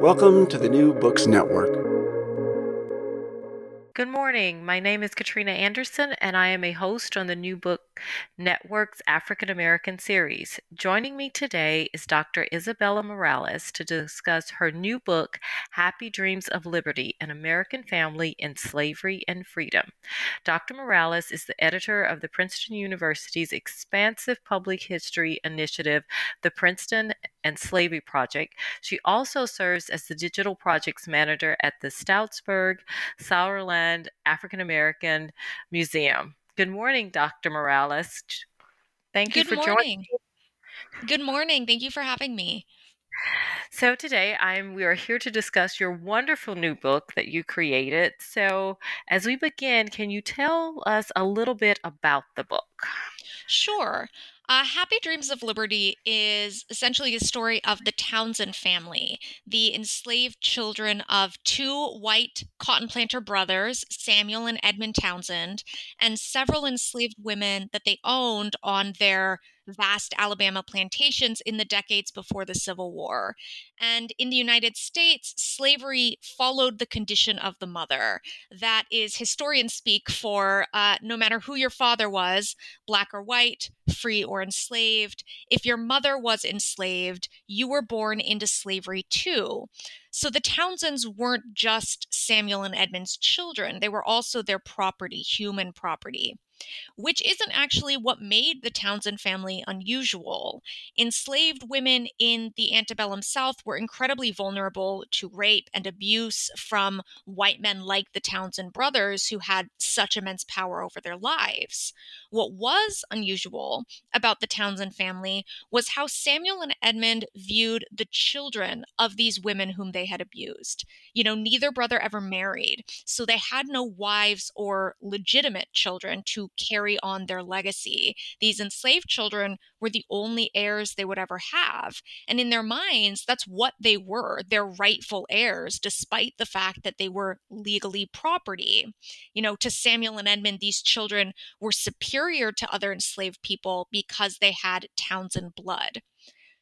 Welcome to the New Books Network. Good morning. My name is Katrina Anderson, and I am a host on the New Book Network's African American series. Joining me today is Dr. Isabella Morales to discuss her new book, Happy Dreams of Liberty An American Family in Slavery and Freedom. Dr. Morales is the editor of the Princeton University's expansive public history initiative, the Princeton and Slavery Project. She also serves as the digital projects manager at the Stoutsburg Sourland African American Museum. Good morning, Dr. Morales. Thank Good you for morning. joining. Good morning. Thank you for having me. So today I'm we are here to discuss your wonderful new book that you created. So as we begin, can you tell us a little bit about the book? Sure. Uh, Happy Dreams of Liberty is essentially a story of the Townsend family, the enslaved children of two white cotton planter brothers, Samuel and Edmund Townsend, and several enslaved women that they owned on their vast Alabama plantations in the decades before the Civil War. And in the United States, slavery followed the condition of the mother. That is historians speak for uh, no matter who your father was, black or white, free or enslaved, if your mother was enslaved, you were born into slavery too. So the Townsends weren't just Samuel and Edmund's children, they were also their property, human property which isn't actually what made the Townsend family unusual. Enslaved women in the antebellum South were incredibly vulnerable to rape and abuse from white men like the Townsend brothers, who had such immense power over their lives. What was unusual about the Townsend family was how Samuel and Edmund viewed the children of these women whom they had abused. You know, neither brother ever married, so they had no wives or legitimate children to carry on their legacy. These enslaved children were the only heirs they would ever have. And in their minds, that's what they were their rightful heirs, despite the fact that they were legally property. You know, to Samuel and Edmund, these children were superior to other enslaved people because they had Townsend blood.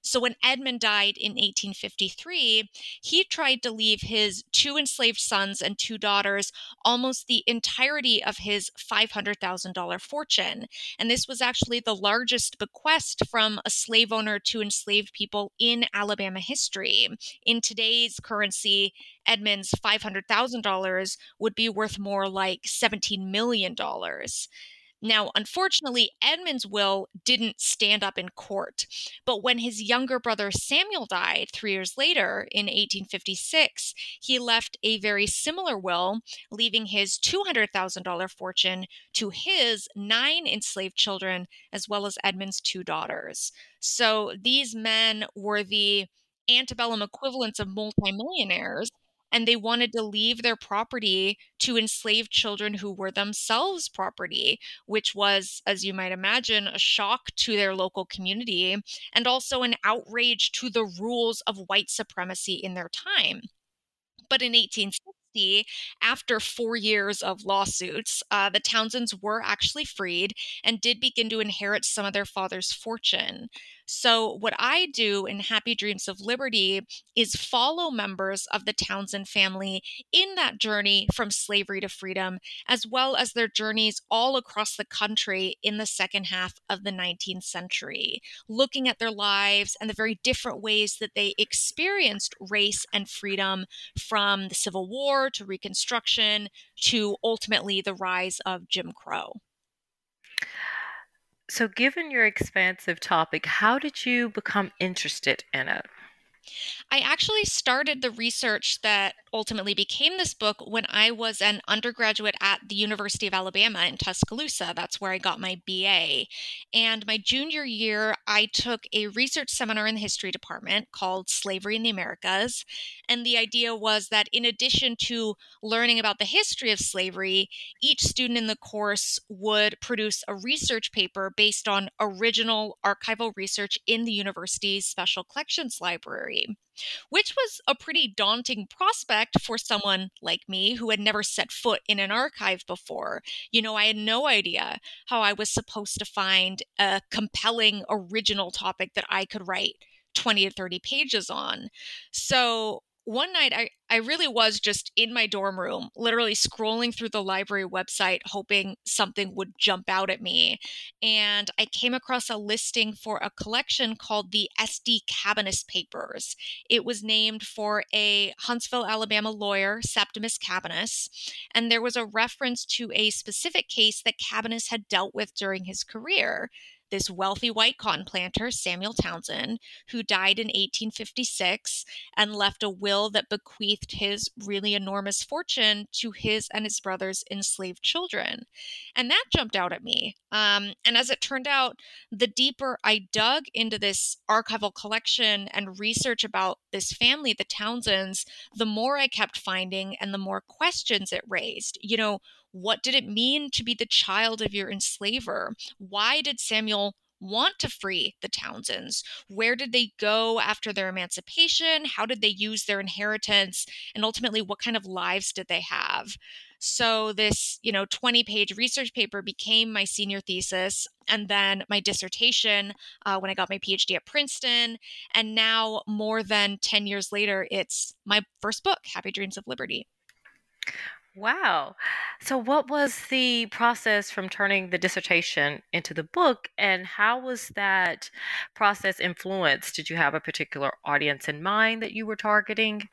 So when Edmund died in 1853, he tried to leave his two enslaved sons and two daughters almost the entirety of his $500,000 fortune. And this was actually the largest bequest from a slave owner to enslaved people in Alabama history. In today's currency, Edmund's $500,000 would be worth more like $17 million. Now, unfortunately, Edmund's will didn't stand up in court. But when his younger brother Samuel died three years later in 1856, he left a very similar will, leaving his $200,000 fortune to his nine enslaved children, as well as Edmund's two daughters. So these men were the antebellum equivalents of multimillionaires and they wanted to leave their property to enslaved children who were themselves property, which was, as you might imagine, a shock to their local community and also an outrage to the rules of white supremacy in their time. But in 1860, after four years of lawsuits, uh, the Townsends were actually freed and did begin to inherit some of their father's fortune. So, what I do in Happy Dreams of Liberty is follow members of the Townsend family in that journey from slavery to freedom, as well as their journeys all across the country in the second half of the 19th century, looking at their lives and the very different ways that they experienced race and freedom from the Civil War to Reconstruction to ultimately the rise of Jim Crow. So, given your expansive topic, how did you become interested in it? I actually started the research that ultimately became this book when I was an undergraduate at the University of Alabama in Tuscaloosa. That's where I got my BA. And my junior year, I took a research seminar in the history department called Slavery in the Americas. And the idea was that in addition to learning about the history of slavery, each student in the course would produce a research paper based on original archival research in the university's special collections library which was a pretty daunting prospect for someone like me who had never set foot in an archive before. You know, I had no idea how I was supposed to find a compelling original topic that I could write 20 to 30 pages on. So one night I, I really was just in my dorm room, literally scrolling through the library website, hoping something would jump out at me. And I came across a listing for a collection called the S.D. Cabaniss Papers. It was named for a Huntsville, Alabama lawyer, Septimus Cabaniss. And there was a reference to a specific case that Cabaniss had dealt with during his career this wealthy white cotton planter, Samuel Townsend, who died in 1856 and left a will that bequeathed his really enormous fortune to his and his brother's enslaved children. And that jumped out at me. Um, and as it turned out, the deeper I dug into this archival collection and research about this family, the Townsends, the more I kept finding and the more questions it raised. You know, what did it mean to be the child of your enslaver? Why did Samuel want to free the Townsends? Where did they go after their emancipation? How did they use their inheritance? And ultimately, what kind of lives did they have? So this, you know, 20 page research paper became my senior thesis and then my dissertation uh, when I got my PhD at Princeton. And now, more than 10 years later, it's my first book, Happy Dreams of Liberty. Wow. So, what was the process from turning the dissertation into the book, and how was that process influenced? Did you have a particular audience in mind that you were targeting?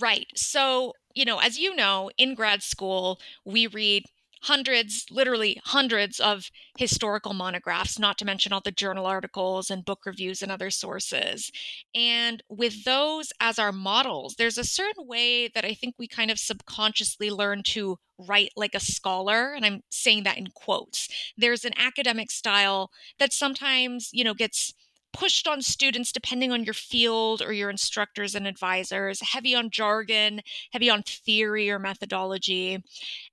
Right. So, you know, as you know, in grad school, we read hundreds, literally hundreds of historical monographs, not to mention all the journal articles and book reviews and other sources. And with those as our models, there's a certain way that I think we kind of subconsciously learn to write like a scholar and i'm saying that in quotes there's an academic style that sometimes you know gets pushed on students depending on your field or your instructors and advisors, heavy on jargon, heavy on theory or methodology.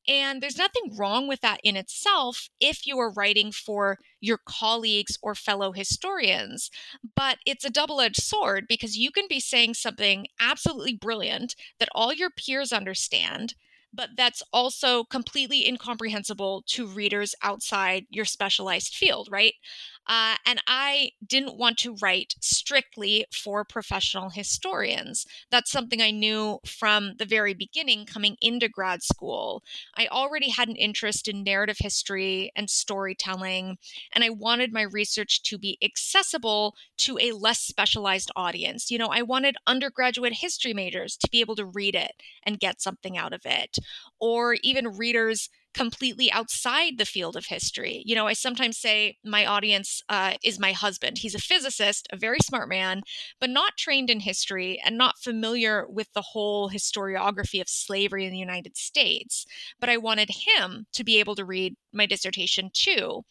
And there's nothing wrong with that in itself if you are writing for your colleagues or fellow historians. But it's a double edged sword because you can be saying something absolutely brilliant that all your peers understand but that's also completely incomprehensible to readers outside your specialized field, right? Uh, and I didn't want to write strictly for professional historians. That's something I knew from the very beginning coming into grad school. I already had an interest in narrative history and storytelling, and I wanted my research to be accessible to a less specialized audience. You know, I wanted undergraduate history majors to be able to read it and get something out of it, or even readers completely outside the field of history. You know, I sometimes say my audience uh, is my husband. He's a physicist, a very smart man, but not trained in history and not familiar with the whole historiography of slavery in the United States. But I wanted him to be able to read my dissertation too.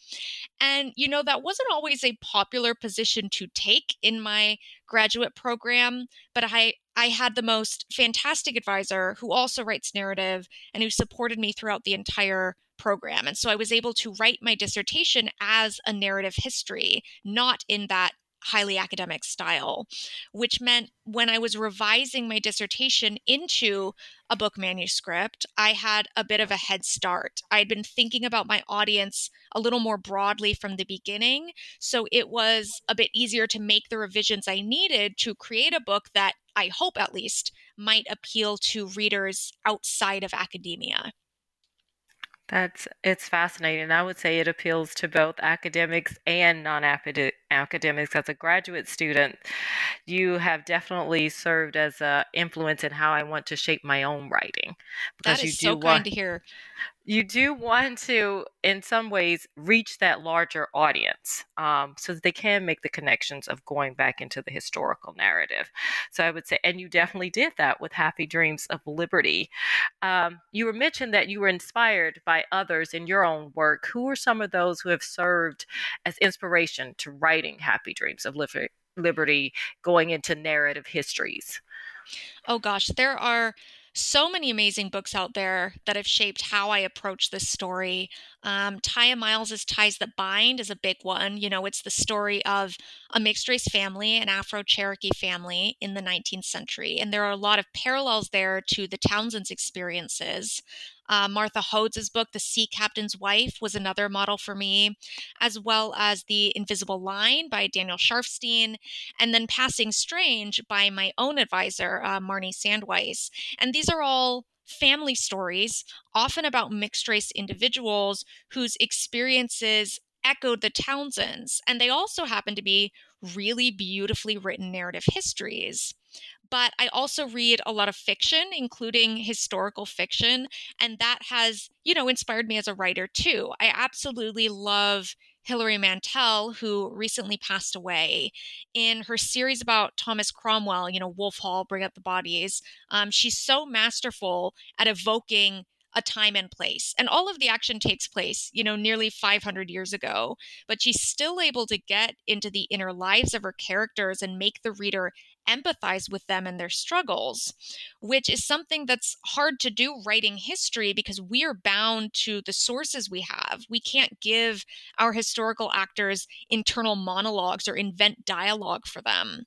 And, you know, that wasn't always a popular position to take in my graduate program, but I, I had the most fantastic advisor who also writes narrative and who supported me throughout the entire program. And so I was able to write my dissertation as a narrative history, not in that highly academic style, which meant when I was revising my dissertation into a book manuscript, I had a bit of a head start. I'd been thinking about my audience a little more broadly from the beginning. So it was a bit easier to make the revisions I needed to create a book that I hope at least might appeal to readers outside of academia. That's it's fascinating. I would say it appeals to both academics and non-academics. As a graduate student, you have definitely served as a influence in how I want to shape my own writing. Because that is you do so want, kind to hear you do want to, in some ways, reach that larger audience um, so that they can make the connections of going back into the historical narrative. So I would say, and you definitely did that with Happy Dreams of Liberty. Um, you were mentioned that you were inspired by others in your own work. Who are some of those who have served as inspiration to writing Happy Dreams of Liberty, going into narrative histories? Oh gosh, there are so many amazing books out there that have shaped how I approach this story. Um, Tiya Miles' Ties That Bind is a big one. You know, it's the story of a mixed race family, an Afro Cherokee family in the 19th century. And there are a lot of parallels there to the Townsend's experiences. Uh, Martha Hodes' book, The Sea Captain's Wife, was another model for me, as well as The Invisible Line by Daniel Sharfstein, and then Passing Strange by my own advisor, uh, Marnie Sandweiss. And these are all family stories, often about mixed race individuals whose experiences echoed the Townsends. And they also happen to be really beautifully written narrative histories but I also read a lot of fiction, including historical fiction, and that has, you know, inspired me as a writer too. I absolutely love Hilary Mantel, who recently passed away. In her series about Thomas Cromwell, you know, Wolf Hall, Bring Up the Bodies, um, she's so masterful at evoking a time and place. And all of the action takes place, you know, nearly 500 years ago, but she's still able to get into the inner lives of her characters and make the reader empathize with them and their struggles, which is something that's hard to do writing history because we are bound to the sources we have. We can't give our historical actors internal monologues or invent dialogue for them.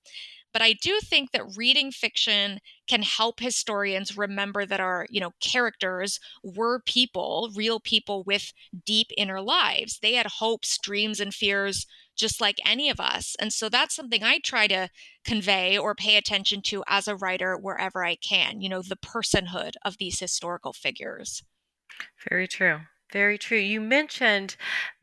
But I do think that reading fiction can help historians remember that our, you know, characters were people, real people with deep inner lives. They had hopes, dreams, and fears just like any of us. And so that's something I try to convey or pay attention to as a writer wherever I can, you know, the personhood of these historical figures. Very true. Very true. You mentioned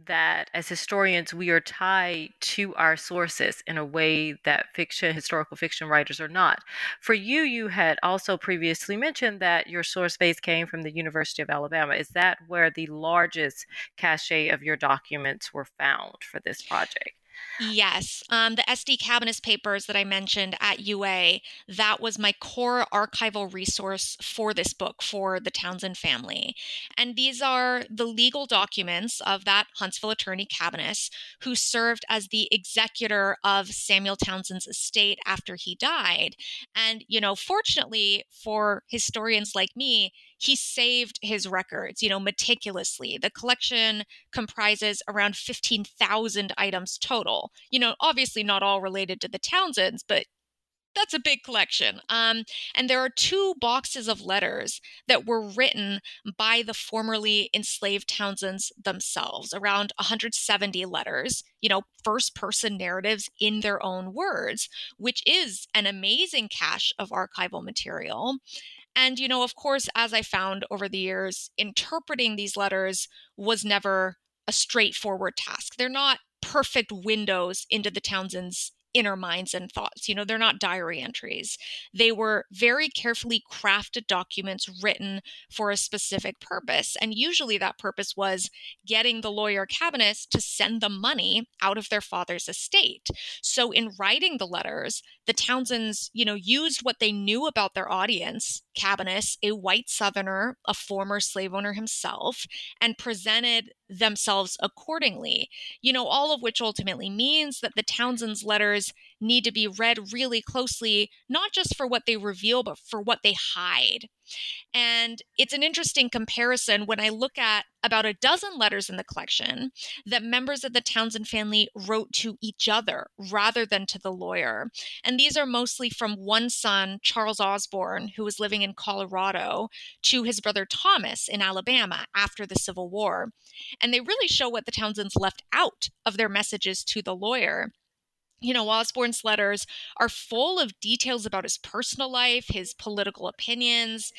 that as historians, we are tied to our sources in a way that fiction, historical fiction writers are not. For you, you had also previously mentioned that your source base came from the University of Alabama. Is that where the largest cache of your documents were found for this project? Yes. Um, the SD Cabaniss papers that I mentioned at UA, that was my core archival resource for this book for the Townsend family. And these are the legal documents of that Huntsville attorney Cabaniss, who served as the executor of Samuel Townsend's estate after he died. And, you know, fortunately for historians like me, he saved his records, you know, meticulously. The collection comprises around 15,000 items total. You know, obviously not all related to the Townsends, but that's a big collection. Um, and there are two boxes of letters that were written by the formerly enslaved Townsends themselves, around 170 letters, you know, first person narratives in their own words, which is an amazing cache of archival material. And, you know, of course, as I found over the years, interpreting these letters was never a straightforward task. They're not perfect windows into the Townsend's inner minds and thoughts. You know, they're not diary entries. They were very carefully crafted documents written for a specific purpose. And usually that purpose was getting the lawyer Cabaniss to send the money out of their father's estate. So in writing the letters, the Townsends, you know, used what they knew about their audience, Cabaniss, a white southerner, a former slave owner himself, and presented themselves accordingly. You know, all of which ultimately means that the Townsend's letters need to be read really closely, not just for what they reveal, but for what they hide. And it's an interesting comparison when I look at about a dozen letters in the collection that members of the Townsend family wrote to each other rather than to the lawyer. And these are mostly from one son, Charles Osborne, who was living in Colorado, to his brother Thomas in Alabama after the Civil War. And they really show what the Townsends left out of their messages to the lawyer you know, Osborne's letters are full of details about his personal life, his political opinions,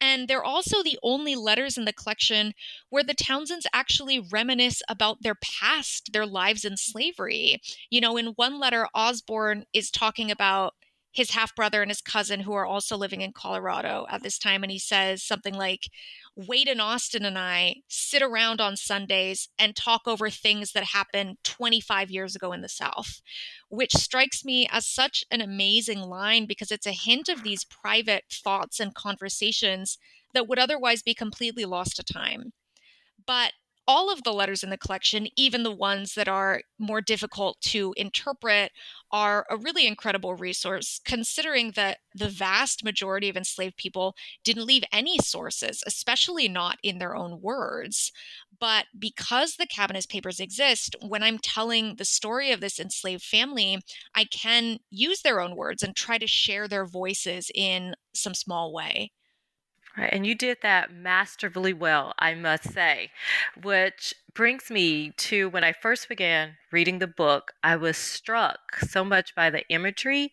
and they're also the only letters in the collection where the Townsends actually reminisce about their past, their lives in slavery. You know, in one letter, Osborne is talking about his half brother and his cousin who are also living in Colorado at this time. And he says something like, Wade and Austin and I sit around on Sundays and talk over things that happened 25 years ago in the South, which strikes me as such an amazing line because it's a hint of these private thoughts and conversations that would otherwise be completely lost to time. But all of the letters in the collection, even the ones that are more difficult to interpret, are a really incredible resource, considering that the vast majority of enslaved people didn't leave any sources, especially not in their own words. But because the Cabaniss Papers exist, when I'm telling the story of this enslaved family, I can use their own words and try to share their voices in some small way. Right, and you did that masterfully well, I must say, which brings me to when I first began reading the book, I was struck so much by the imagery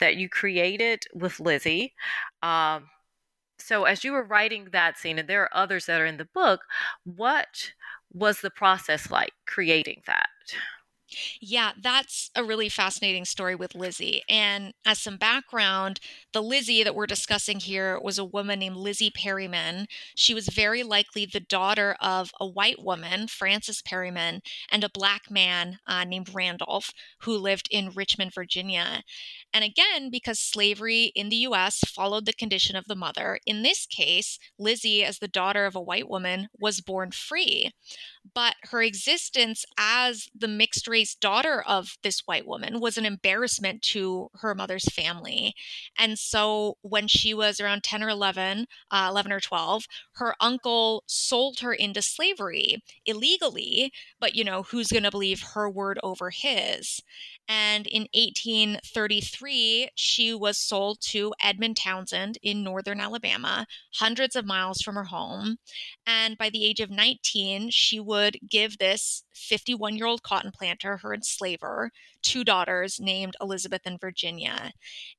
that you created with Lizzie. Um, so, as you were writing that scene, and there are others that are in the book, what was the process like creating that? Yeah, that's a really fascinating story with Lizzie. And as some background, the Lizzie that we're discussing here was a woman named Lizzie Perryman. She was very likely the daughter of a white woman, Frances Perryman, and a black man uh, named Randolph, who lived in Richmond, Virginia. And again, because slavery in the US followed the condition of the mother, in this case, Lizzie, as the daughter of a white woman, was born free. But her existence as the mixed daughter of this white woman was an embarrassment to her mother's family. And so when she was around 10 or 11, uh, 11 or 12, her uncle sold her into slavery illegally, but you know, who's going to believe her word over his? And in 1833, she was sold to Edmund Townsend in northern Alabama, hundreds of miles from her home. And by the age of 19, she would give this 51 year old cotton planter, her enslaver, two daughters named Elizabeth and Virginia.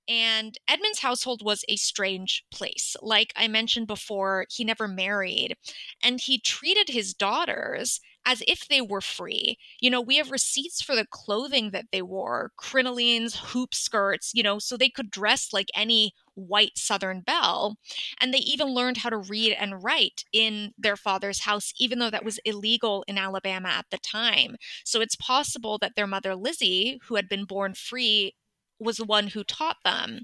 And Edmund's household was a strange place. Like I mentioned before, he never married, and he treated his daughters as if they were free. You know, we have receipts for the clothing that they wore, crinolines, hoop skirts, you know, so they could dress like any white Southern belle. And they even learned how to read and write in their father's house, even though that was illegal in Alabama at the time. So it's possible that their mother, Lizzie, who had been born free, was the one who taught them.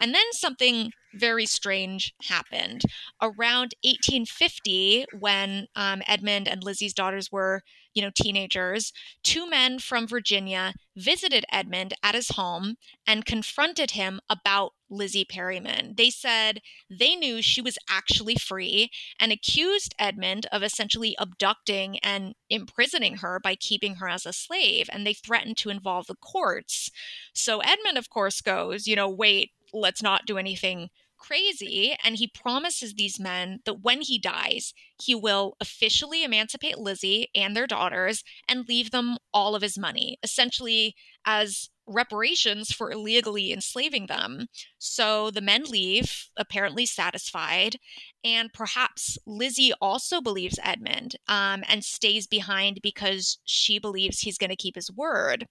And then something very strange happened. Around 1850, when um, Edmund and Lizzie's daughters were, you know, teenagers, two men from Virginia visited Edmund at his home and confronted him about Lizzie Perryman. They said they knew she was actually free and accused Edmund of essentially abducting and imprisoning her by keeping her as a slave, and they threatened to involve the courts. So Edmund, of course, goes, you know, wait, let's not do anything crazy. And he promises these men that when he dies, he will officially emancipate Lizzie and their daughters and leave them all of his money, essentially as reparations for illegally enslaving them. So the men leave, apparently satisfied. And perhaps Lizzie also believes Edmund um, and stays behind because she believes he's going to keep his word.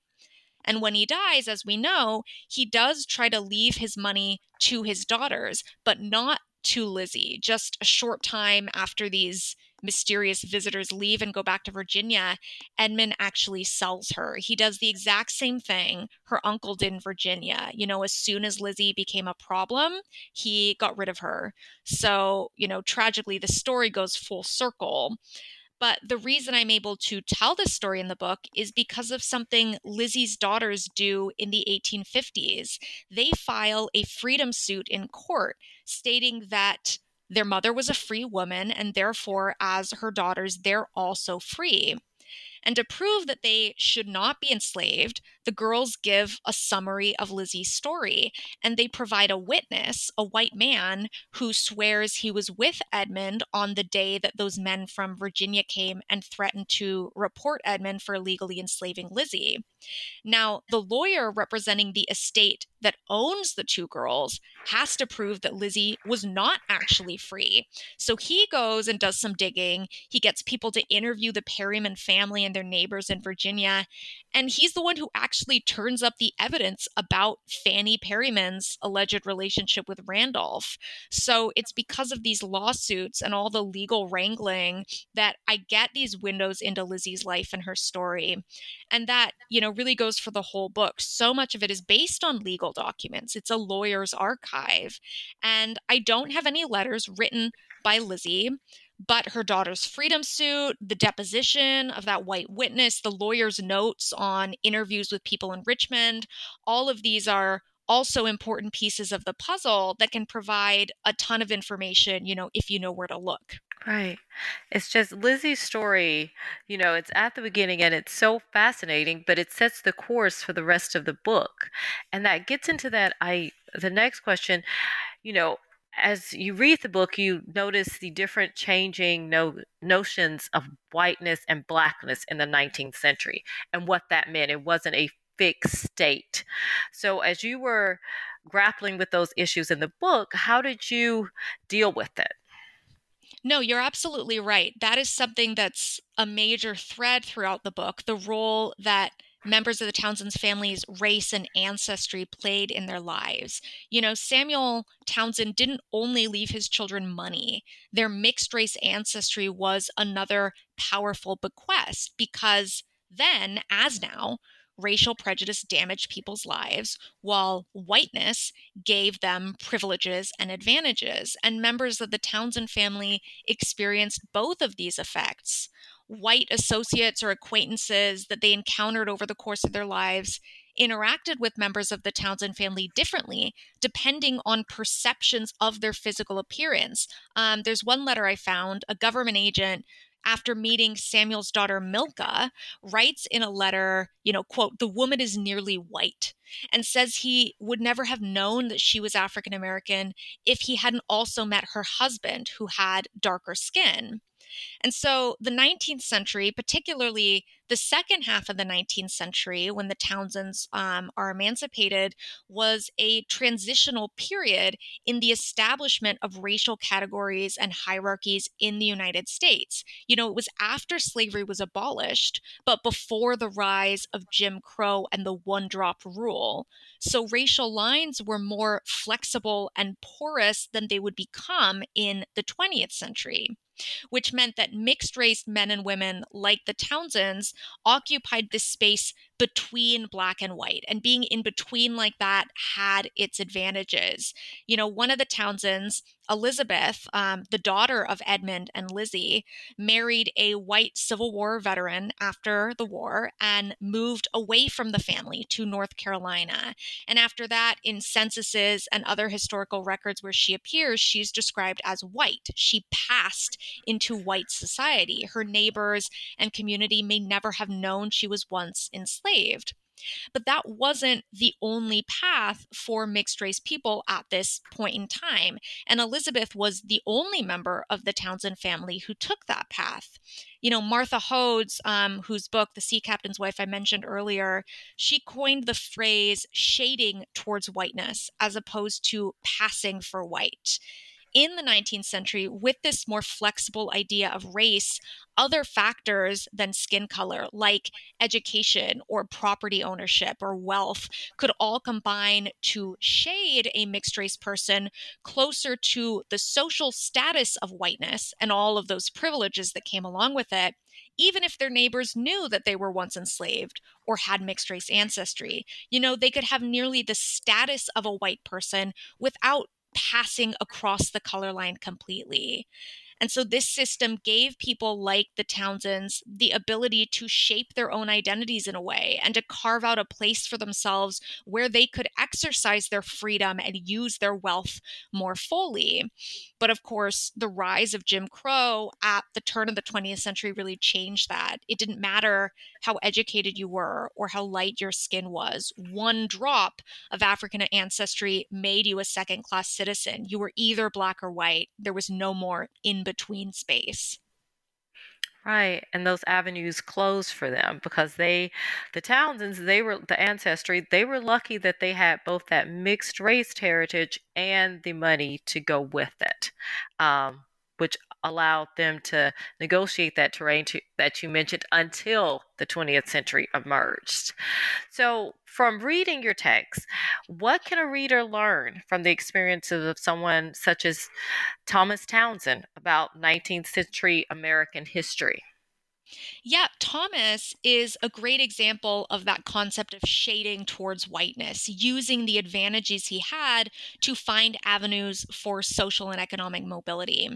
And when he dies, as we know, he does try to leave his money to his daughters, but not to Lizzie. Just a short time after these mysterious visitors leave and go back to Virginia, Edmund actually sells her. He does the exact same thing her uncle did in Virginia. You know, as soon as Lizzie became a problem, he got rid of her. So, you know, tragically, the story goes full circle. But the reason I'm able to tell this story in the book is because of something Lizzie's daughters do in the 1850s. They file a freedom suit in court stating that their mother was a free woman, and therefore, as her daughters, they're also free. And to prove that they should not be enslaved, the girls give a summary of Lizzie's story and they provide a witness, a white man, who swears he was with Edmund on the day that those men from Virginia came and threatened to report Edmund for illegally enslaving Lizzie. Now, the lawyer representing the estate that owns the two girls has to prove that Lizzie was not actually free. So he goes and does some digging. He gets people to interview the Perryman family and their neighbors in Virginia. And he's the one who actually turns up the evidence about Fanny Perryman's alleged relationship with Randolph. So it's because of these lawsuits and all the legal wrangling that I get these windows into Lizzie's life and her story. And that, you know, really goes for the whole book. So much of it is based on legal documents, it's a lawyer's archive. And I don't have any letters written by Lizzie but her daughter's freedom suit, the deposition of that white witness, the lawyer's notes on interviews with people in Richmond, all of these are also important pieces of the puzzle that can provide a ton of information, you know, if you know where to look. Right. It's just Lizzie's story, you know, it's at the beginning and it's so fascinating, but it sets the course for the rest of the book. And that gets into that I the next question, you know, as you read the book, you notice the different changing no, notions of whiteness and blackness in the 19th century and what that meant. It wasn't a fixed state. So, as you were grappling with those issues in the book, how did you deal with it? No, you're absolutely right. That is something that's a major thread throughout the book the role that members of the Townsend's family's race and ancestry played in their lives. You know, Samuel Townsend didn't only leave his children money, their mixed race ancestry was another powerful bequest because then, as now, racial prejudice damaged people's lives, while whiteness gave them privileges and advantages. And members of the Townsend family experienced both of these effects white associates or acquaintances that they encountered over the course of their lives interacted with members of the Townsend family differently depending on perceptions of their physical appearance. Um, there's one letter I found, a government agent after meeting Samuel's daughter Milka, writes in a letter, you know, quote, the woman is nearly white, and says he would never have known that she was African American if he hadn't also met her husband, who had darker skin. And so the 19th century, particularly the second half of the 19th century, when the Townsends um, are emancipated, was a transitional period in the establishment of racial categories and hierarchies in the United States. You know, it was after slavery was abolished, but before the rise of Jim Crow and the one drop rule. So racial lines were more flexible and porous than they would become in the 20th century which meant that mixed race men and women like the Townsends occupied this space between black and white. And being in between like that had its advantages. You know, one of the Townsends, Elizabeth, um, the daughter of Edmund and Lizzie, married a white Civil War veteran after the war and moved away from the family to North Carolina. And after that, in censuses and other historical records where she appears, she's described as white. She passed into white society. Her neighbors and community may never have known she was once enslaved enslaved. But that wasn't the only path for mixed race people at this point in time. And Elizabeth was the only member of the Townsend family who took that path. You know, Martha Hodes, um, whose book, The Sea Captain's Wife, I mentioned earlier, she coined the phrase shading towards whiteness as opposed to passing for white in the 19th century, with this more flexible idea of race, other factors than skin color, like education or property ownership or wealth, could all combine to shade a mixed race person closer to the social status of whiteness and all of those privileges that came along with it even if their neighbors knew that they were once enslaved or had mixed race ancestry. You know, they could have nearly the status of a white person without passing across the color line completely. And so this system gave people like the Townsends the ability to shape their own identities in a way and to carve out a place for themselves where they could exercise their freedom and use their wealth more fully. But of course, the rise of Jim Crow at the turn of the 20th century really changed that. It didn't matter how educated you were or how light your skin was. One drop of African ancestry made you a second class citizen. You were either black or white, there was no more in between space. Right, and those avenues closed for them because they, the Townsends, they were the ancestry. They were lucky that they had both that mixed race heritage and the money to go with it, um, which allowed them to negotiate that terrain to, that you mentioned until the 20th century emerged. So, from reading your text, what can a reader learn from the experiences of someone such as Thomas Townsend about 19th century American history? Yeah, Thomas is a great example of that concept of shading towards whiteness, using the advantages he had to find avenues for social and economic mobility.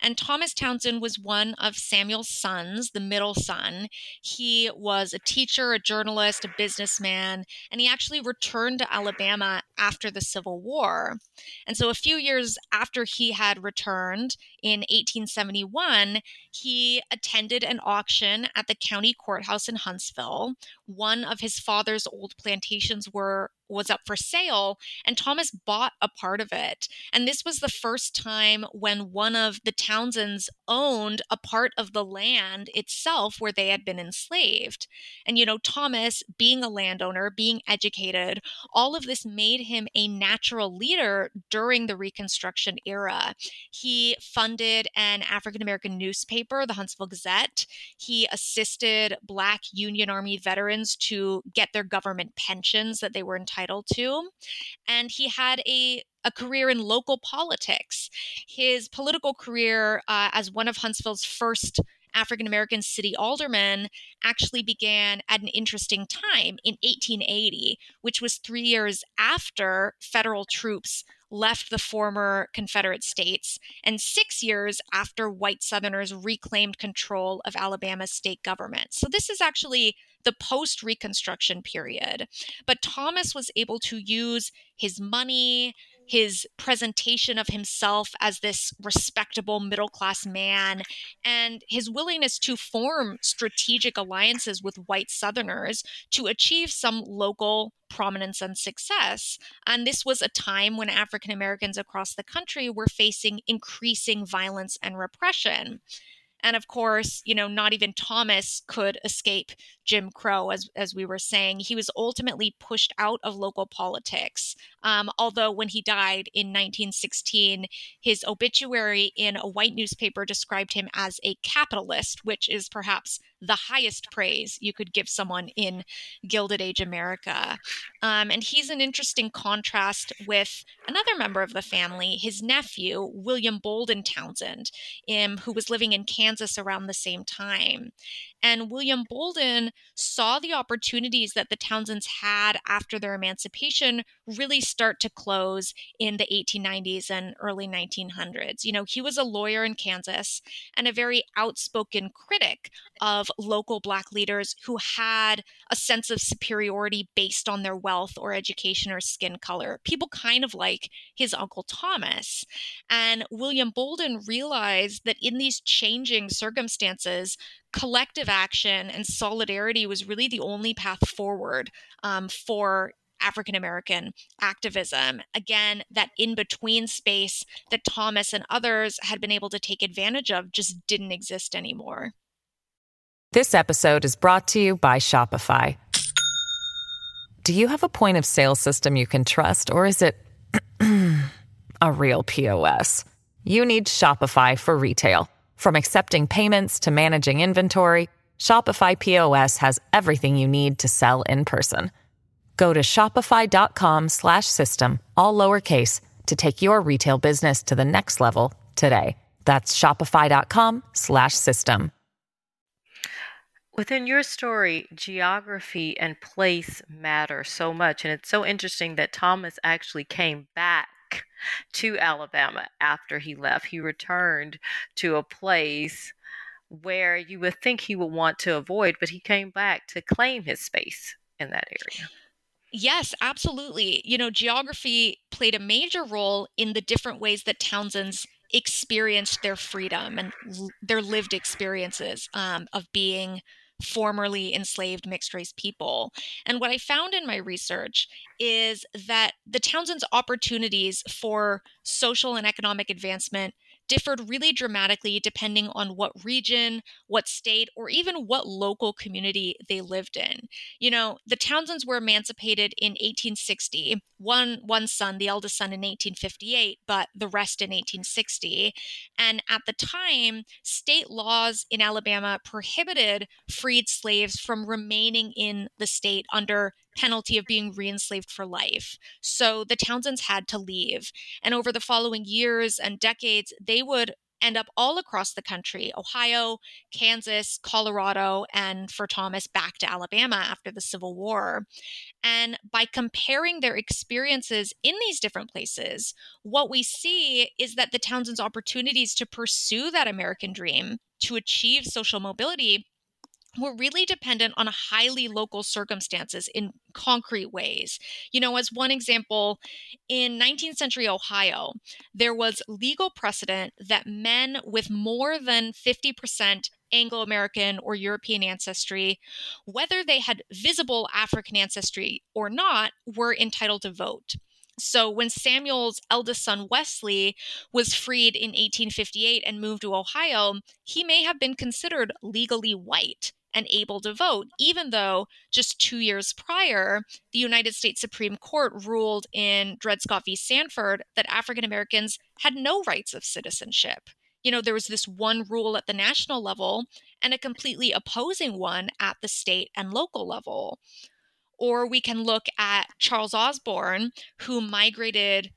And Thomas Townsend was one of Samuel's sons, the middle son. He was a teacher, a journalist, a businessman, and he actually returned to Alabama after the Civil War. And so a few years after he had returned in 1871, he attended an auction at the county courthouse in Huntsville. One of his father's old plantations were was up for sale and Thomas bought a part of it. And this was the first time when one of the Townsends owned a part of the land itself where they had been enslaved. And you know, Thomas being a landowner, being educated, all of this made him a natural leader during the Reconstruction era. He funded an African American newspaper, the Huntsville Gazette. He assisted Black Union Army veterans to get their government pensions that they were entitled entitled to. And he had a a career in local politics. His political career uh, as one of Huntsville's first African American city aldermen actually began at an interesting time in 1880, which was three years after federal troops left the former Confederate states, and six years after white Southerners reclaimed control of Alabama's state government. So, this is actually the post Reconstruction period. But Thomas was able to use his money, his presentation of himself as this respectable middle class man, and his willingness to form strategic alliances with white Southerners to achieve some local prominence and success. And this was a time when African Americans across the country were facing increasing violence and repression. And of course, you know, not even Thomas could escape Jim Crow, as, as we were saying. He was ultimately pushed out of local politics. Um, although, when he died in 1916, his obituary in a white newspaper described him as a capitalist, which is perhaps the highest praise you could give someone in Gilded Age America. Um, and he's an interesting contrast with another member of the family, his nephew, William Bolden Townsend, um, who was living in Kansas around the same time. And William Bolden saw the opportunities that the Townsends had after their emancipation really start to close in the 1890s and early 1900s. You know, he was a lawyer in Kansas and a very outspoken critic of local Black leaders who had a sense of superiority based on their wealth or education or skin color. People kind of like his Uncle Thomas. And William Bolden realized that in these changing circumstances, collective action and solidarity was really the only path forward um, for African American activism. Again, that in between space that Thomas and others had been able to take advantage of just didn't exist anymore. This episode is brought to you by Shopify. Do you have a point of sale system you can trust, or is it a real POS? You need Shopify for retail. From accepting payments to managing inventory, Shopify POS has everything you need to sell in person. Go to shopify.com/system all lowercase to take your retail business to the next level today. That's shopify.com/system. Within your story, geography and place matter so much and it's so interesting that Thomas actually came back to Alabama after he left. He returned to a place where you would think he would want to avoid, but he came back to claim his space in that area. Yes, absolutely. You know, geography played a major role in the different ways that Townsend's experienced their freedom and l- their lived experiences um, of being formerly enslaved mixed race people. And what I found in my research is that the Townsend's opportunities for social and economic advancement differed really dramatically depending on what region, what state, or even what local community they lived in. You know, the Townsends were emancipated in 1860, one one son, the eldest son in 1858, but the rest in 1860. And at the time, state laws in Alabama prohibited freed slaves from remaining in the state under penalty of being reenslaved for life. So the Townsends had to leave. And over the following years and decades, they would end up all across the country Ohio, Kansas, Colorado, and for Thomas, back to Alabama after the Civil War. And by comparing their experiences in these different places, what we see is that the Townsends' opportunities to pursue that American dream, to achieve social mobility, were really dependent on highly local circumstances in concrete ways. You know, as one example, in 19th century Ohio, there was legal precedent that men with more than 50% Anglo American or European ancestry, whether they had visible African ancestry or not, were entitled to vote. So when Samuel's eldest son Wesley was freed in 1858 and moved to Ohio, he may have been considered legally white and able to vote, even though just two years prior, the United States Supreme Court ruled in Dred Scott v. Sandford that African Americans had no rights of citizenship. You know, there was this one rule at the national level and a completely opposing one at the state and local level. Or we can look at Charles Osborne, who migrated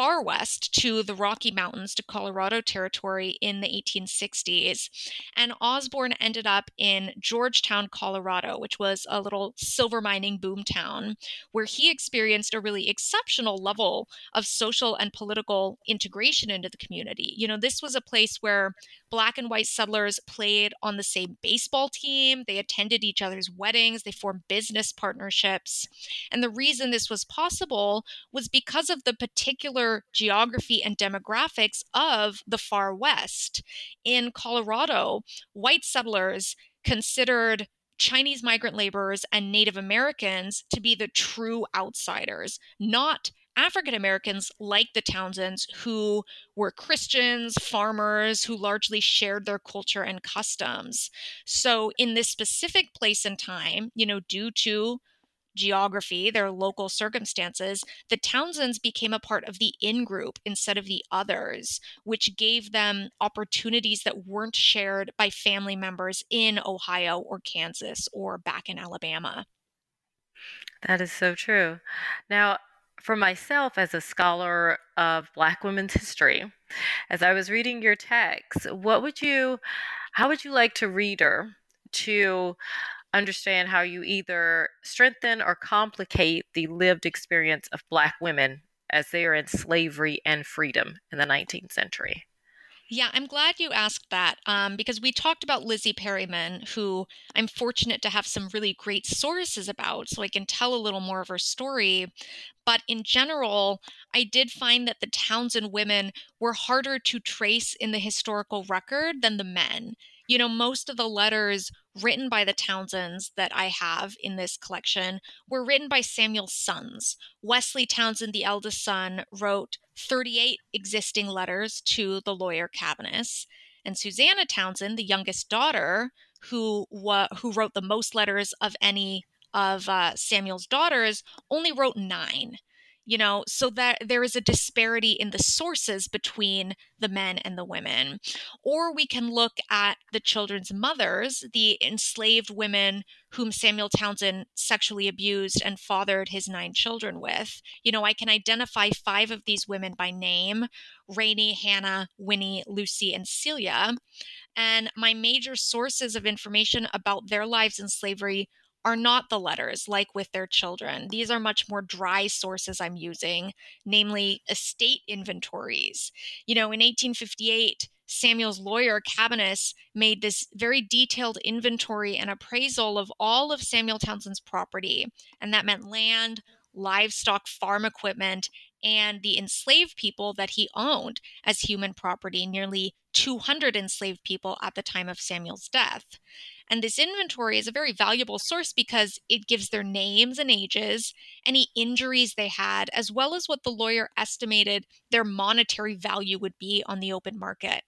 far west to the Rocky Mountains to Colorado Territory in the 1860s. And Osborne ended up in Georgetown, Colorado, which was a little silver mining boom town, where he experienced a really exceptional level of social and political integration into the community. You know, this was a place where black and white settlers played on the same baseball team, they attended each other's weddings, they formed business partnerships. And the reason this was possible was because of the particular geography and demographics of the far west. In Colorado, white settlers considered Chinese migrant laborers and Native Americans to be the true outsiders, not African Americans like the Townsends, who were Christians, farmers, who largely shared their culture and customs. So, in this specific place and time, you know, due to geography, their local circumstances, the Townsends became a part of the in group instead of the others, which gave them opportunities that weren't shared by family members in Ohio or Kansas or back in Alabama. That is so true. Now, for myself as a scholar of Black women's history, as I was reading your text, what would you, how would you like to reader to understand how you either strengthen or complicate the lived experience of Black women as they are in slavery and freedom in the 19th century? Yeah, I'm glad you asked that um, because we talked about Lizzie Perryman, who I'm fortunate to have some really great sources about, so I can tell a little more of her story. But in general, I did find that the Townsend women were harder to trace in the historical record than the men. You know, most of the letters written by the Townsends that I have in this collection were written by Samuel's sons. Wesley Townsend, the eldest son, wrote 38 existing letters to the lawyer Cabaniss. And Susanna Townsend, the youngest daughter, who wa- who wrote the most letters of any of uh, Samuel's daughters, only wrote nine you know, so that there is a disparity in the sources between the men and the women. Or we can look at the children's mothers, the enslaved women whom Samuel Townsend sexually abused and fathered his nine children with. You know, I can identify five of these women by name Rainey, Hannah, Winnie, Lucy, and Celia. And my major sources of information about their lives in slavery are not the letters like with their children. These are much more dry sources I'm using, namely estate inventories. You know, in 1858, Samuel's lawyer, Cabaniss, made this very detailed inventory and appraisal of all of Samuel Townsend's property. And that meant land, livestock, farm equipment, and the enslaved people that he owned as human property, nearly 200 enslaved people at the time of Samuel's death. And this inventory is a very valuable source because it gives their names and ages, any injuries they had, as well as what the lawyer estimated their monetary value would be on the open market.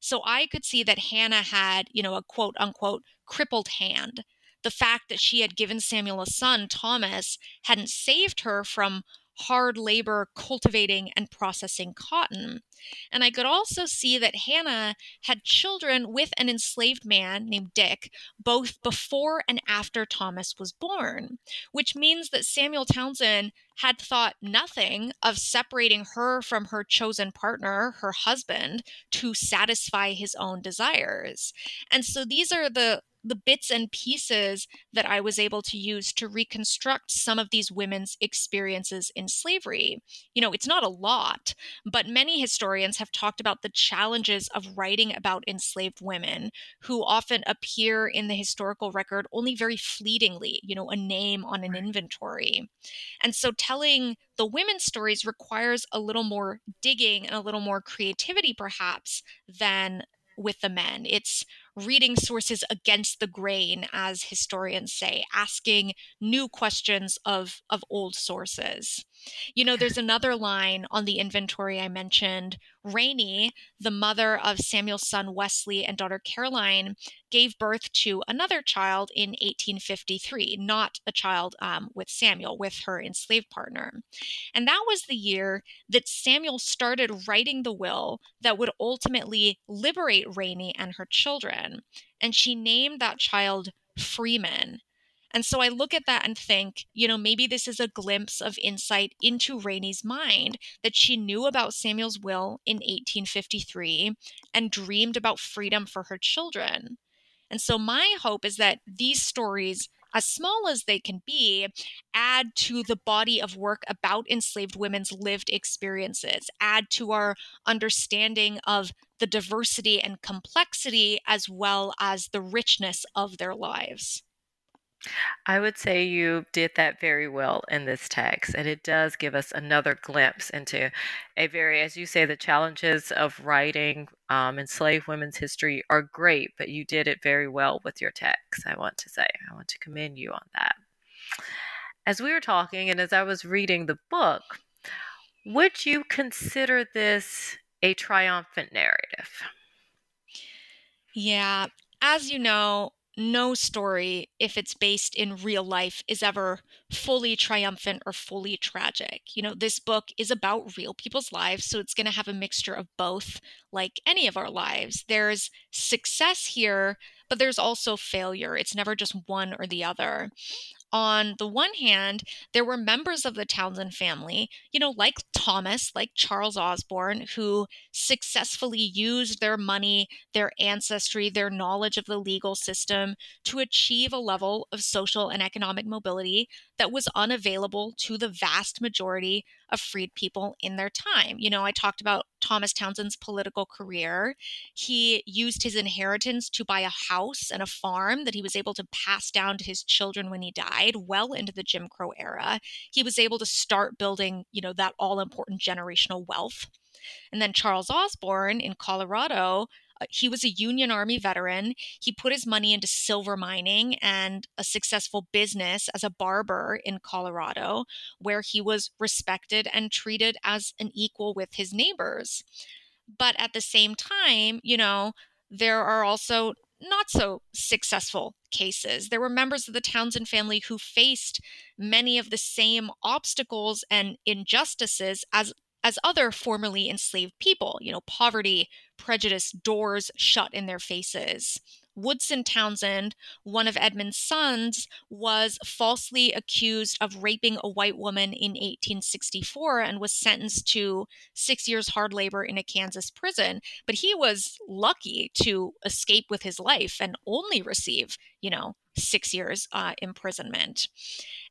So I could see that Hannah had, you know, a quote unquote crippled hand. The fact that she had given Samuel a son, Thomas, hadn't saved her from hard labor cultivating and processing cotton. And I could also see that Hannah had children with an enslaved man named Dick, both before and after Thomas was born, which means that Samuel Townsend had thought nothing of separating her from her chosen partner, her husband, to satisfy his own desires. And so these are the the bits and pieces that I was able to use to reconstruct some of these women's experiences in slavery. You know, it's not a lot, but many historians have talked about the challenges of writing about enslaved women who often appear in the historical record only very fleetingly, you know, a name on an inventory. And so telling the women's stories requires a little more digging and a little more creativity, perhaps, than with the men. It's reading sources against the grain, as historians say, asking new questions of, of old sources. You know, there's another line on the inventory I mentioned. Rainey, the mother of Samuel's son Wesley and daughter Caroline, gave birth to another child in 1853, not a child um, with Samuel, with her enslaved partner. And that was the year that Samuel started writing the will that would ultimately liberate Rainey and her children. And she named that child Freeman and so I look at that and think, you know, maybe this is a glimpse of insight into Rainey's mind that she knew about Samuel's will in 1853 and dreamed about freedom for her children. And so my hope is that these stories as small as they can be, add to the body of work about enslaved women's lived experiences, add to our understanding of the diversity and complexity as well as the richness of their lives. I would say you did that very well in this text, and it does give us another glimpse into a very, as you say, the challenges of writing um, enslaved women's history are great, but you did it very well with your text. I want to say, I want to commend you on that. As we were talking, and as I was reading the book, would you consider this a triumphant narrative? Yeah, as you know, no story, if it's based in real life, is ever fully triumphant or fully tragic. You know, this book is about real people's lives, so it's going to have a mixture of both, like any of our lives. There's success here, but there's also failure. It's never just one or the other on the one hand, there were members of the Townsend family, you know, like Thomas, like Charles Osborne, who successfully used their money, their ancestry, their knowledge of the legal system to achieve a level of social and economic mobility that was unavailable to the vast majority of freed people in their time. You know, I talked about Thomas Townsend's political career. He used his inheritance to buy a house and a farm that he was able to pass down to his children when he died, well into the Jim Crow era. He was able to start building, you know, that all important generational wealth. And then Charles Osborne in Colorado Uh, he was a Union Army veteran. He put his money into silver mining and a successful business as a barber in Colorado, where he was respected and treated as an equal with his neighbors. But at the same time, you know, there are also not so successful cases. There were members of the Townsend family who faced many of the same obstacles and injustices as as other formerly enslaved people, you know, poverty, prejudice, doors shut in their faces. Woodson Townsend, one of Edmund's sons, was falsely accused of raping a white woman in 1864 and was sentenced to six years hard labor in a Kansas prison. But he was lucky to escape with his life and only receive, you know, six years uh, imprisonment.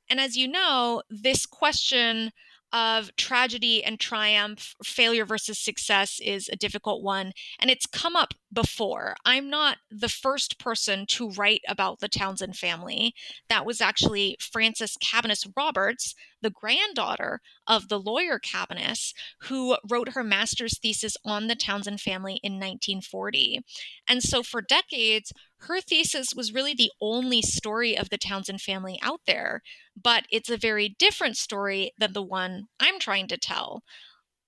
And as you know, this question of tragedy and triumph, failure versus success is a difficult one. And it's come up before. I'm not the first person to write about the Townsend family. That was actually Frances Cabaniss Roberts, the granddaughter of the lawyer Cabaniss, who wrote her master's thesis on the Townsend family in 1940. And so for decades, her thesis was really the only story of the Townsend family out there, but it's a very different story than the one I'm trying to tell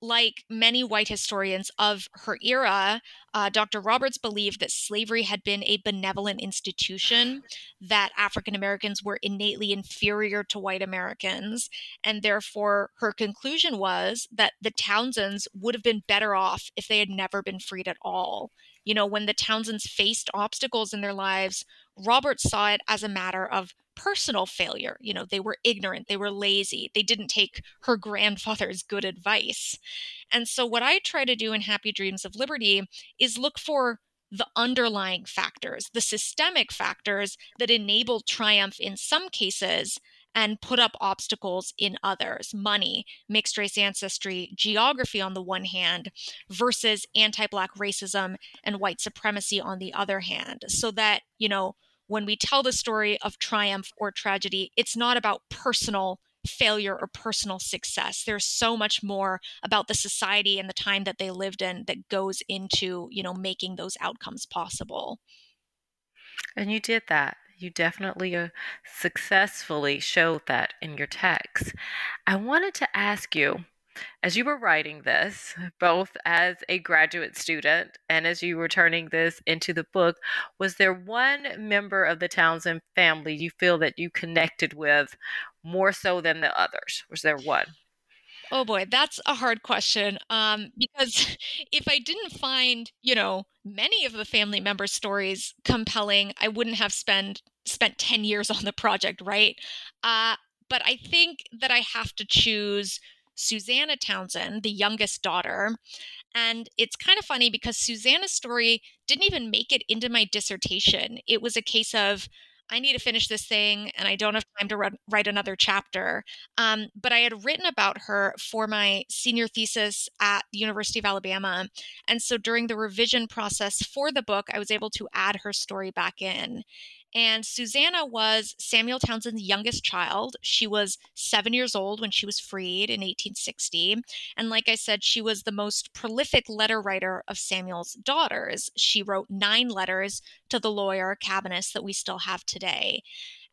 like many white historians of her era, uh, Dr. Roberts believed that slavery had been a benevolent institution, that African Americans were innately inferior to white Americans, and therefore her conclusion was that the Townsends would have been better off if they had never been freed at all. You know, when the Townsends faced obstacles in their lives, Roberts saw it as a matter of personal failure. You know, they were ignorant, they were lazy, they didn't take her grandfather's good advice. And so, what I try to do in Happy Dreams of Liberty is look for the underlying factors, the systemic factors that enable triumph in some cases and put up obstacles in others money, mixed race ancestry, geography on the one hand, versus anti Black racism and white supremacy on the other hand. So that, you know, when we tell the story of triumph or tragedy, it's not about personal failure or personal success. There's so much more about the society and the time that they lived in that goes into, you know, making those outcomes possible. And you did that. You definitely uh, successfully showed that in your text. I wanted to ask you as you were writing this, both as a graduate student and as you were turning this into the book, was there one member of the Townsend family you feel that you connected with more so than the others? Was there one? Oh boy, that's a hard question. Um, because if I didn't find, you know, many of the family member stories compelling, I wouldn't have spent spent 10 years on the project, right? Uh, but I think that I have to choose Susanna Townsend, the youngest daughter. And it's kind of funny because Susanna's story didn't even make it into my dissertation. It was a case of, I need to finish this thing and I don't have time to write another chapter. Um, but I had written about her for my senior thesis at the University of Alabama. And so during the revision process for the book, I was able to add her story back in. And Susanna was Samuel Townsend's youngest child. She was seven years old when she was freed in 1860. And like I said, she was the most prolific letter writer of Samuel's daughters. She wrote nine letters to the lawyer Cabaniss that we still have today.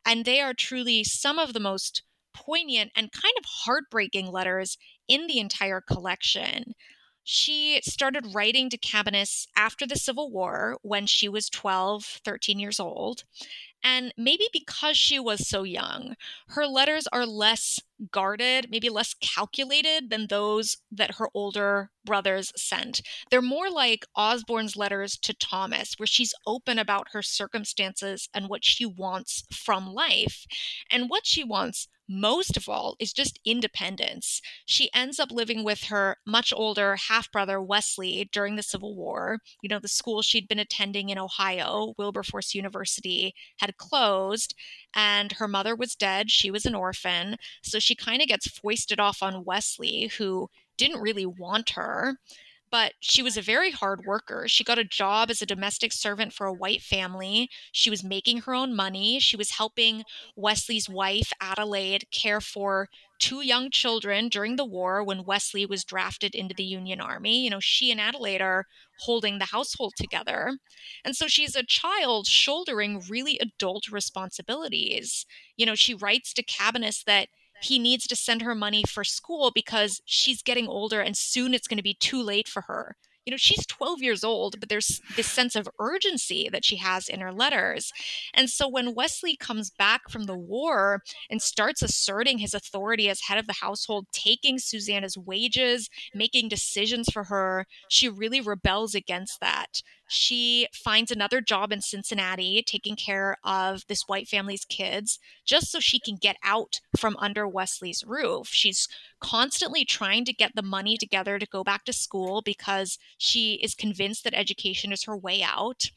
And they are truly some of the most poignant and kind of heartbreaking letters in the entire collection. She started writing to Cabaniss after the Civil War when she was 12, 13 years old. And maybe because she was so young, her letters are less guarded, maybe less calculated than those that her older brothers sent. They're more like Osborne's letters to Thomas, where she's open about her circumstances and what she wants from life. And what she wants most of all is just independence. She ends up living with her much older half brother, Wesley, during the Civil War. You know, the school she'd been attending in Ohio, Wilberforce University, had closed, and her mother was dead. She was an orphan. So she kind of gets foisted off on Wesley, who didn't really want her but she was a very hard worker. She got a job as a domestic servant for a white family. She was making her own money. She was helping Wesley's wife, Adelaide, care for two young children during the war when Wesley was drafted into the Union Army. You know, she and Adelaide are holding the household together. And so she's a child shouldering really adult responsibilities. You know, she writes to Cabaniss that he needs to send her money for school because she's getting older and soon it's going to be too late for her you know, she's 12 years old, but there's this sense of urgency that she has in her letters. And so when Wesley comes back from the war and starts asserting his authority as head of the household, taking Susanna's wages, making decisions for her, she really rebels against that. She finds another job in Cincinnati, taking care of this white family's kids, just so she can get out from under Wesley's roof. She's constantly trying to get the money together to go back to school because she is convinced that education is her way out.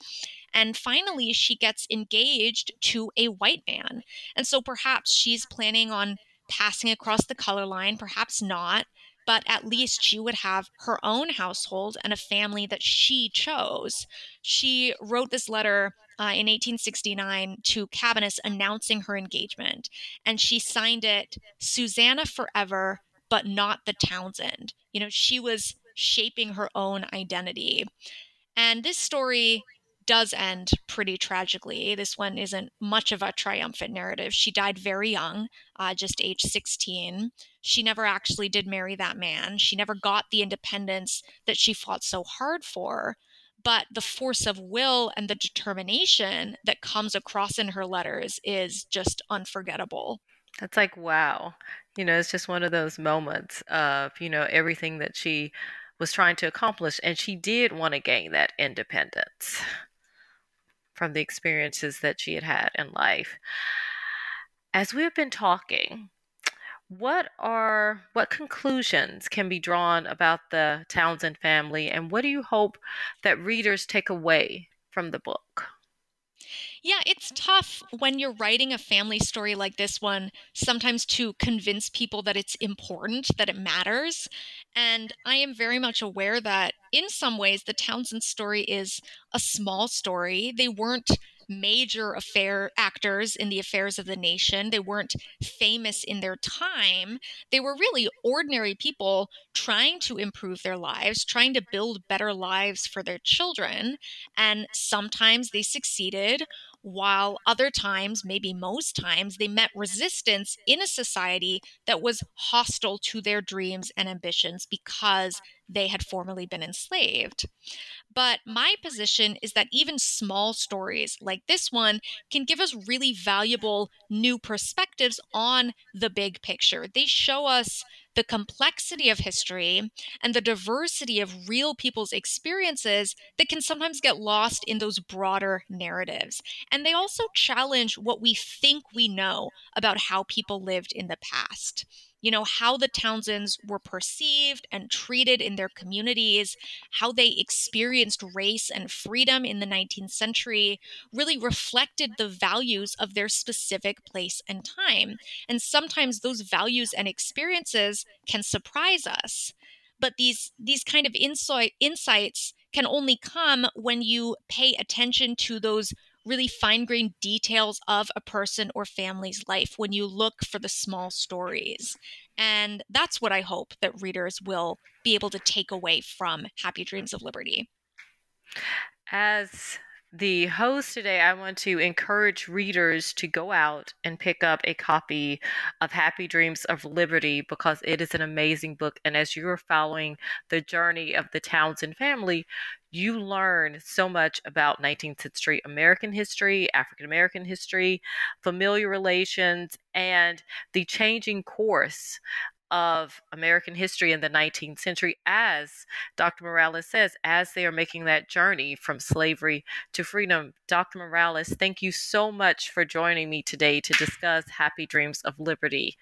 And finally, she gets engaged to a white man. And so perhaps she's planning on passing across the color line, perhaps not but at least she would have her own household and a family that she chose. She wrote this letter uh, in 1869 to Cabaniss announcing her engagement, and she signed it Susanna Forever, but not the Townsend. You know, she was shaping her own identity. And this story does end pretty tragically. This one isn't much of a triumphant narrative. She died very young, uh, just age 16. She never actually did marry that man. She never got the independence that she fought so hard for. But the force of will and the determination that comes across in her letters is just unforgettable. That's like, wow. You know, it's just one of those moments of, you know, everything that she was trying to accomplish. And she did want to gain that independence from the experiences that she had had in life. As we have been talking, what are what conclusions can be drawn about the Townsend family and what do you hope that readers take away from the book? Yeah, it's tough when you're writing a family story like this one, sometimes to convince people that it's important, that it matters. And I am very much aware that in some ways, the Townsend story is a small story. They weren't major affair actors in the affairs of the nation. They weren't famous in their time. They were really ordinary people trying to improve their lives, trying to build better lives for their children. And sometimes they succeeded, while other times, maybe most times, they met resistance in a society that was hostile to their dreams and ambitions because they had formerly been enslaved. But my position is that even small stories like this one can give us really valuable new perspectives on the big picture. They show us the complexity of history and the diversity of real people's experiences that can sometimes get lost in those broader narratives. And they also challenge what we think we know about how people lived in the past you know, how the Townsends were perceived and treated in their communities, how they experienced race and freedom in the 19th century, really reflected the values of their specific place and time. And sometimes those values and experiences can surprise us. But these these kind of insight, insights can only come when you pay attention to those really fine grained details of a person or family's life when you look for the small stories. And that's what I hope that readers will be able to take away from Happy Dreams of Liberty. As the host today, I want to encourage readers to go out and pick up a copy of Happy Dreams of Liberty because it is an amazing book. And as you're following the journey of the Townsend family, you learn so much about 19th century American history, African American history, familial relations, and the changing course of American history in the 19th century, as Dr. Morales says, as they are making that journey from slavery to freedom. Dr. Morales, thank you so much for joining me today to discuss Happy Dreams of Liberty.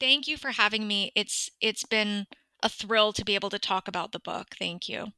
Thank you for having me. It's it's been a thrill to be able to talk about the book. Thank you.